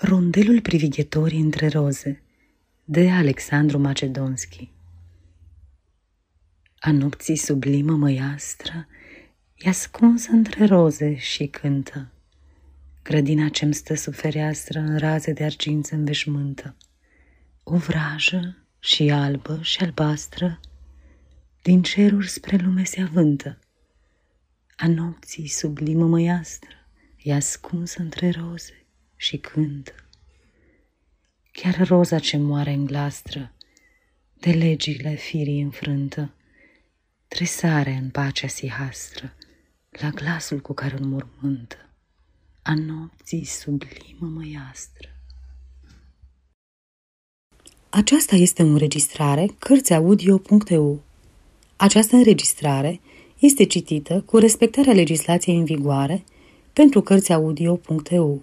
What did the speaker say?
Rondelul privighetorii între roze de Alexandru Macedonski A nopții sublimă măiastră e ascunsă între roze și cântă. Grădina ce-mi stă sub fereastră în raze de argint se înveșmântă. O vrajă și albă și albastră din ceruri spre lume se avântă. A nopții sublimă măiastră e ascunsă între roze și cântă. Chiar roza ce moare în glastră, de legile firii înfrântă, tresare în pacea sihastră, la glasul cu care îl mormântă, a nopții sublimă măiastră. Aceasta este o înregistrare Cărțiaudio.eu. Această înregistrare este citită cu respectarea legislației în vigoare pentru Cărțiaudio.eu.